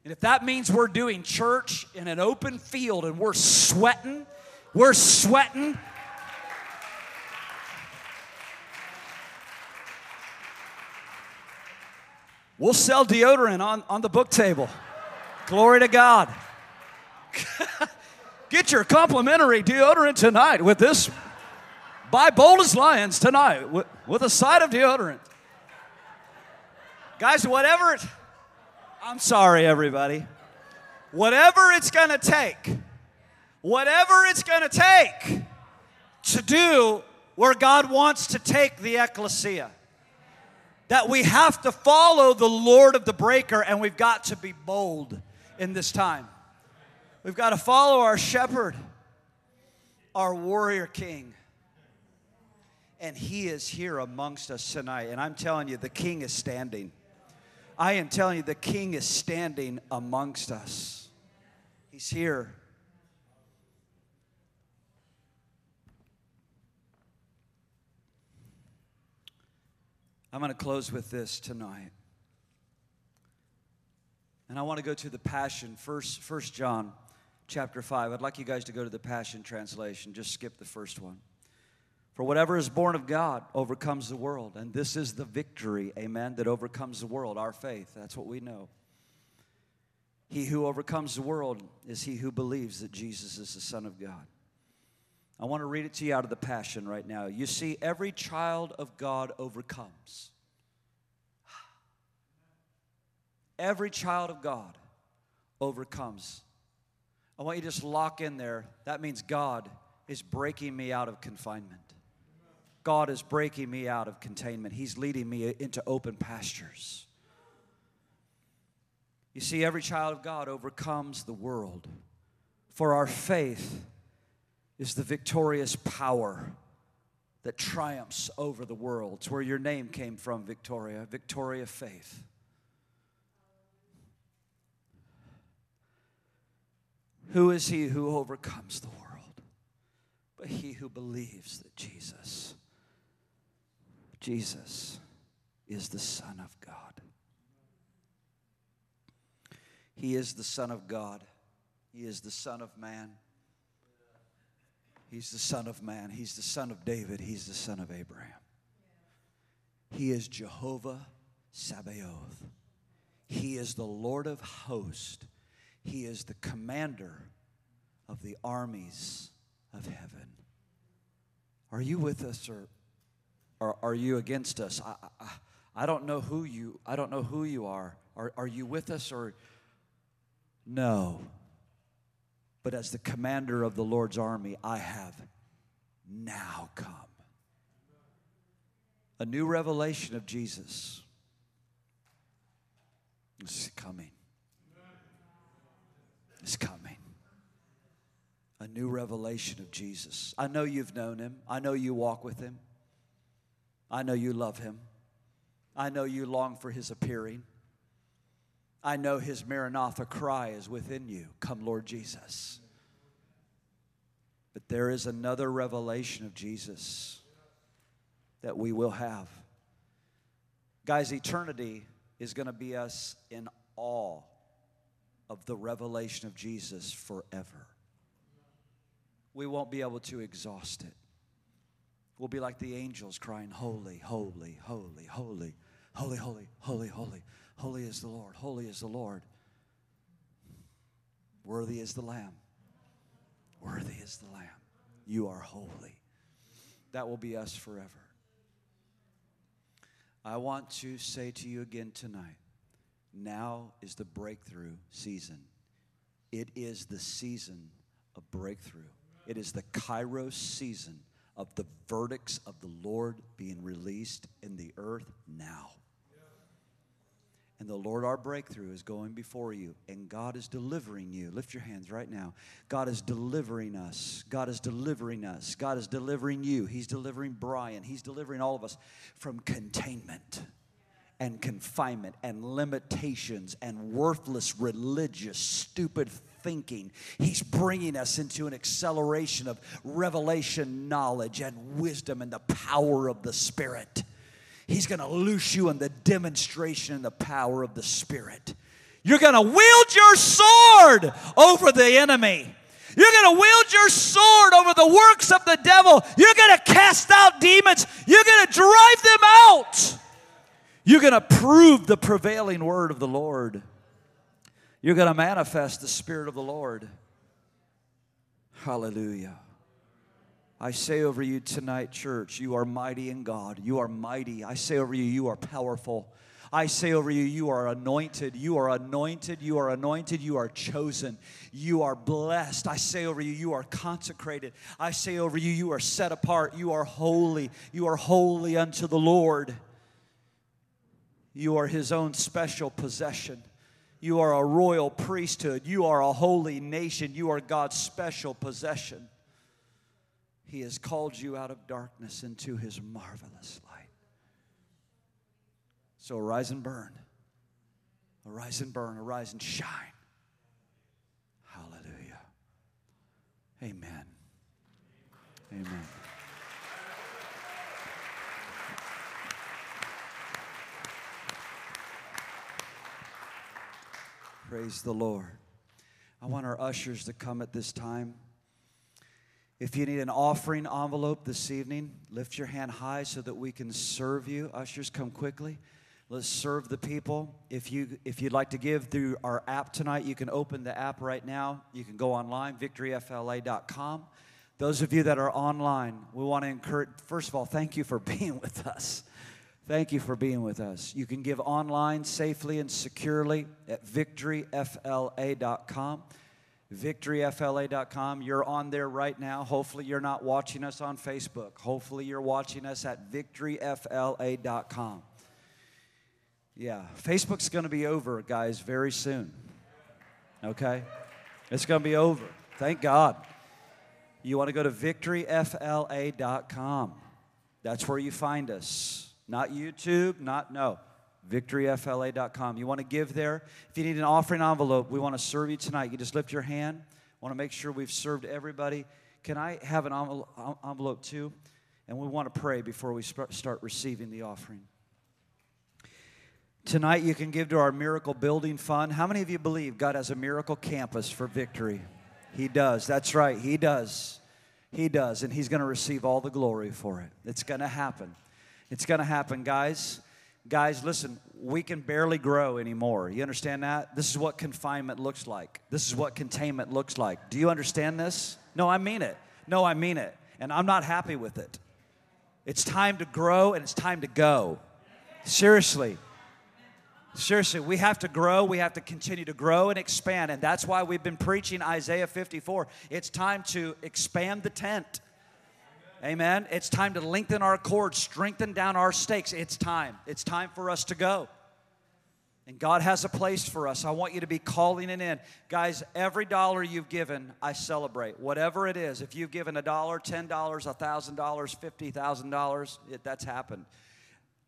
And if that means we're doing church in an open field and we're sweating, we're sweating. We'll sell deodorant on, on the book table. Glory to God. Get your complimentary deodorant tonight with this. Buy bold as lions tonight with, with a side of deodorant. Guys, whatever it, I'm sorry, everybody. Whatever it's gonna take whatever it's to take to do where God wants to take the ecclesia. That we have to follow the Lord of the breaker and we've got to be bold in this time. We've got to follow our shepherd, our warrior king. And he is here amongst us tonight. And I'm telling you, the king is standing. I am telling you, the king is standing amongst us. He's here. I'm going to close with this tonight. And I want to go to the Passion, first, first John chapter 5. I'd like you guys to go to the Passion translation. Just skip the first one. For whatever is born of God overcomes the world. And this is the victory, amen, that overcomes the world, our faith. That's what we know. He who overcomes the world is he who believes that Jesus is the Son of God. I want to read it to you out of the Passion right now. You see, every child of God overcomes. Every child of God overcomes. I want you to just lock in there. That means God is breaking me out of confinement. God is breaking me out of containment. He's leading me into open pastures. You see, every child of God overcomes the world. For our faith is the victorious power that triumphs over the world. It's where your name came from, Victoria, Victoria Faith. Who is he who overcomes the world? But he who believes that Jesus, Jesus is the Son of God. He is the Son of God. He is the Son of man. He's the Son of Man. He's the Son of David. He's the Son of Abraham. He is Jehovah Sabaoth. He is the Lord of hosts. He is the commander of the armies of heaven. Are you with us or, or are you against us? I, I, I don't know who you I don't know who you are. Are, are you with us or no? But as the commander of the Lord's army, I have now come. A new revelation of Jesus is coming. It's coming. A new revelation of Jesus. I know you've known him. I know you walk with him. I know you love him. I know you long for his appearing. I know his Maranatha cry is within you. Come, Lord Jesus. But there is another revelation of Jesus that we will have. Guys, eternity is going to be us in awe of the revelation of Jesus forever. We won't be able to exhaust it. We'll be like the angels crying, Holy, holy, holy, holy, holy, holy, holy, holy. Holy is the Lord. Holy is the Lord. Worthy is the Lamb. Worthy is the Lamb. You are holy. That will be us forever. I want to say to you again tonight now is the breakthrough season. It is the season of breakthrough. It is the Kairos season of the verdicts of the Lord being released in the earth now. And the Lord, our breakthrough, is going before you, and God is delivering you. Lift your hands right now. God is delivering us. God is delivering us. God is delivering you. He's delivering Brian. He's delivering all of us from containment and confinement and limitations and worthless religious stupid thinking. He's bringing us into an acceleration of revelation knowledge and wisdom and the power of the Spirit. He's going to loose you in the demonstration and the power of the Spirit. You're going to wield your sword over the enemy. You're going to wield your sword over the works of the devil. You're going to cast out demons. You're going to drive them out. You're going to prove the prevailing word of the Lord. You're going to manifest the Spirit of the Lord. Hallelujah. I say over you tonight, church, you are mighty in God. You are mighty. I say over you, you are powerful. I say over you, you are anointed. You are anointed. You are anointed. You are chosen. You are blessed. I say over you, you are consecrated. I say over you, you are set apart. You are holy. You are holy unto the Lord. You are his own special possession. You are a royal priesthood. You are a holy nation. You are God's special possession. He has called you out of darkness into his marvelous light. So arise and burn. Arise and burn. Arise and shine. Hallelujah. Amen. Amen. Praise the Lord. I want our ushers to come at this time. If you need an offering envelope this evening, lift your hand high so that we can serve you. Ushers, come quickly. Let's serve the people. If you if you'd like to give through our app tonight, you can open the app right now. You can go online, victoryfla.com. Those of you that are online, we want to encourage. First of all, thank you for being with us. Thank you for being with us. You can give online safely and securely at victoryfla.com. Victoryfla.com. You're on there right now. Hopefully, you're not watching us on Facebook. Hopefully, you're watching us at victoryfla.com. Yeah, Facebook's going to be over, guys, very soon. Okay? It's going to be over. Thank God. You want to go to victoryfla.com. That's where you find us. Not YouTube, not, no. VictoryFLA.com. You want to give there? If you need an offering envelope, we want to serve you tonight. You just lift your hand. Want to make sure we've served everybody. Can I have an envelope too? And we want to pray before we start receiving the offering. Tonight, you can give to our Miracle Building Fund. How many of you believe God has a miracle campus for victory? He does. That's right. He does. He does. And He's going to receive all the glory for it. It's going to happen. It's going to happen, guys. Guys, listen, we can barely grow anymore. You understand that? This is what confinement looks like. This is what containment looks like. Do you understand this? No, I mean it. No, I mean it. And I'm not happy with it. It's time to grow and it's time to go. Seriously. Seriously, we have to grow. We have to continue to grow and expand. And that's why we've been preaching Isaiah 54. It's time to expand the tent. Amen. It's time to lengthen our cords, strengthen down our stakes. It's time. It's time for us to go. And God has a place for us. I want you to be calling it in. Guys, every dollar you've given, I celebrate. Whatever it is. If you've given a dollar, $10, $1,000, $50,000, that's happened.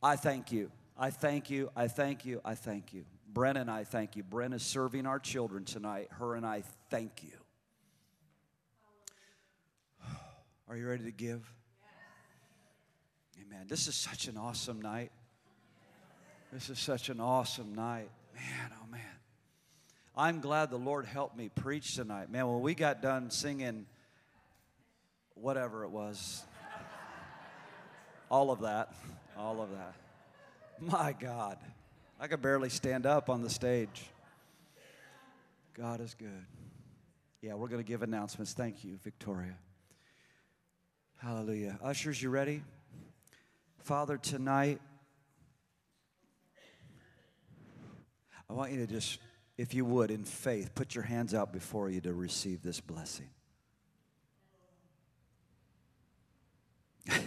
I thank you. I thank you. I thank you. I thank you. Brennan, I thank you. Brennan is serving our children tonight. Her and I thank you. Are you ready to give? Amen. This is such an awesome night. This is such an awesome night. Man, oh man. I'm glad the Lord helped me preach tonight. Man, when we got done singing whatever it was, all of that, all of that. My God, I could barely stand up on the stage. God is good. Yeah, we're going to give announcements. Thank you, Victoria. Hallelujah. Ushers, you ready? Father, tonight, I want you to just, if you would, in faith, put your hands out before you to receive this blessing.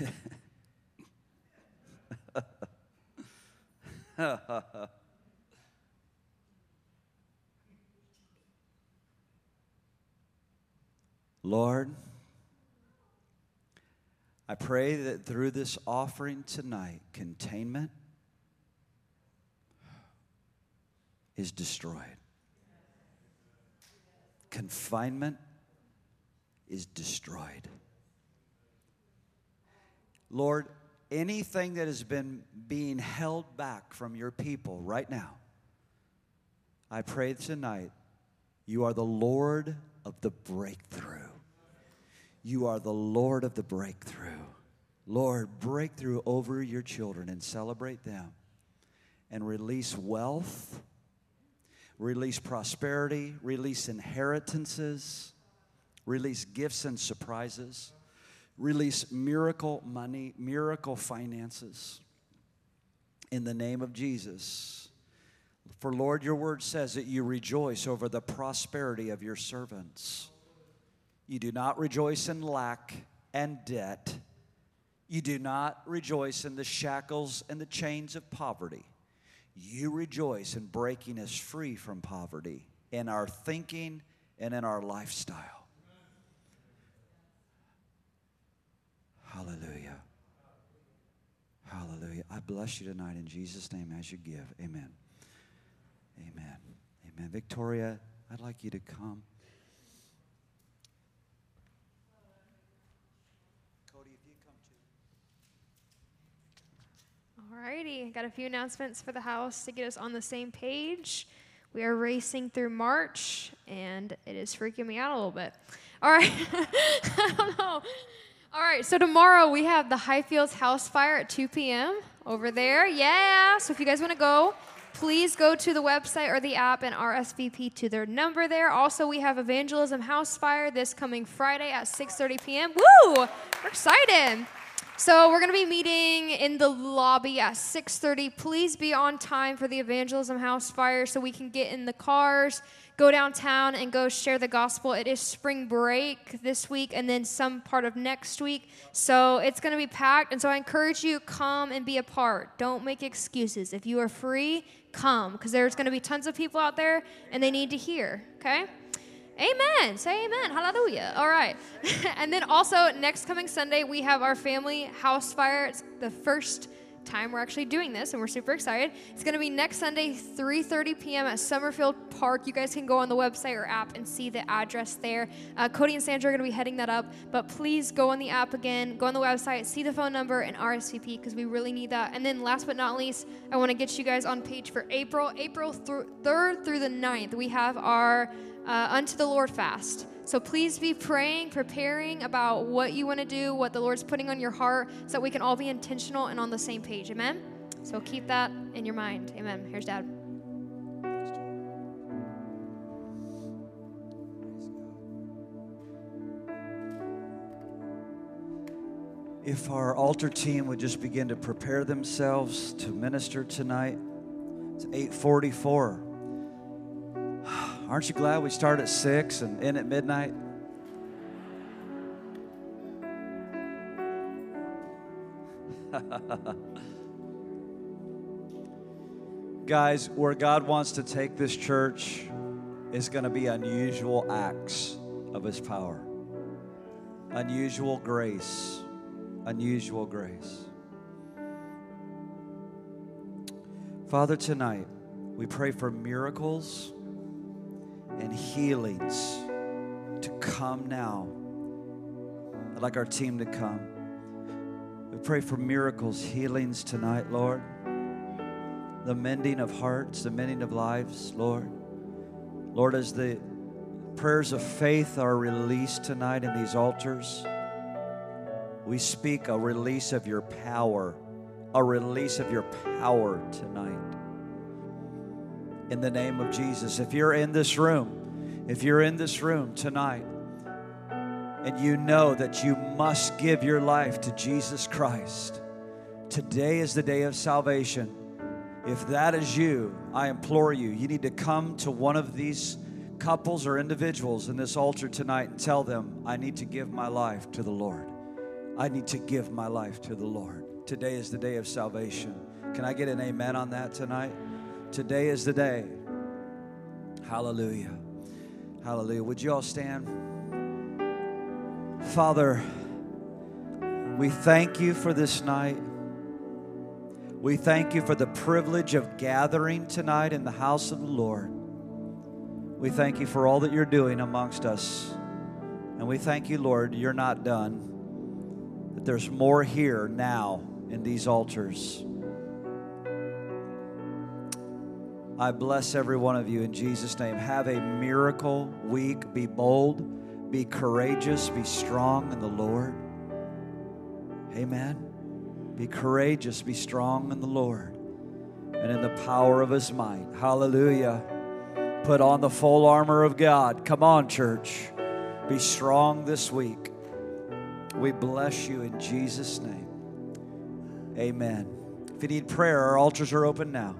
Lord, I pray that through this offering tonight, containment is destroyed. Confinement is destroyed. Lord, anything that has been being held back from your people right now, I pray tonight you are the Lord of the breakthrough. You are the Lord of the breakthrough. Lord, breakthrough over your children and celebrate them and release wealth, release prosperity, release inheritances, release gifts and surprises, release miracle money, miracle finances in the name of Jesus. For Lord, your word says that you rejoice over the prosperity of your servants. You do not rejoice in lack and debt. You do not rejoice in the shackles and the chains of poverty. You rejoice in breaking us free from poverty in our thinking and in our lifestyle. Hallelujah. Hallelujah. I bless you tonight in Jesus' name as you give. Amen. Amen. Amen. Victoria, I'd like you to come. Cody, if you come too. Alrighty, got a few announcements for the house to get us on the same page. We are racing through March, and it is freaking me out a little bit. All right, I don't know. All right, so tomorrow we have the Highfields House Fire at 2 p.m. over there. Yeah, so if you guys want to go, please go to the website or the app and RSVP to their number there. Also, we have Evangelism House Fire this coming Friday at 6:30 p.m. Woo! We're excited. So we're going to be meeting in the lobby at 6:30. Please be on time for the Evangelism House Fire so we can get in the cars, go downtown and go share the gospel. It is spring break this week and then some part of next week. So it's going to be packed and so I encourage you come and be a part. Don't make excuses. If you are free, come because there's going to be tons of people out there and they need to hear, okay? Amen. Say amen. Hallelujah. All right. and then also next coming Sunday, we have our family house fire. It's the first time we're actually doing this and we're super excited it's going to be next sunday 3.30 p.m at summerfield park you guys can go on the website or app and see the address there uh, cody and sandra are going to be heading that up but please go on the app again go on the website see the phone number and rsvp because we really need that and then last but not least i want to get you guys on page for april april th- 3rd through the 9th we have our uh, unto the lord fast so please be praying, preparing about what you want to do, what the Lord's putting on your heart, so that we can all be intentional and on the same page. Amen? So keep that in your mind. Amen. Here's Dad. If our altar team would just begin to prepare themselves to minister tonight. It's 844. Aren't you glad we start at 6 and end at midnight? Guys, where God wants to take this church is going to be unusual acts of His power, unusual grace, unusual grace. Father, tonight we pray for miracles and healings to come now. I'd like our team to come. We pray for miracles, healings tonight, Lord. The mending of hearts, the mending of lives, Lord. Lord, as the prayers of faith are released tonight in these altars, we speak a release of your power, a release of your power tonight in the name of Jesus. If you're in this room, if you're in this room tonight, and you know that you must give your life to Jesus Christ, today is the day of salvation. If that is you, I implore you, you need to come to one of these couples or individuals in this altar tonight and tell them, I need to give my life to the Lord. I need to give my life to the Lord. Today is the day of salvation. Can I get an amen on that tonight? Today is the day. Hallelujah. Hallelujah. Would you all stand? Father, we thank you for this night. We thank you for the privilege of gathering tonight in the house of the Lord. We thank you for all that you're doing amongst us. And we thank you, Lord, you're not done, that there's more here now in these altars. I bless every one of you in Jesus' name. Have a miracle week. Be bold, be courageous, be strong in the Lord. Amen. Be courageous, be strong in the Lord and in the power of his might. Hallelujah. Put on the full armor of God. Come on, church. Be strong this week. We bless you in Jesus' name. Amen. If you need prayer, our altars are open now.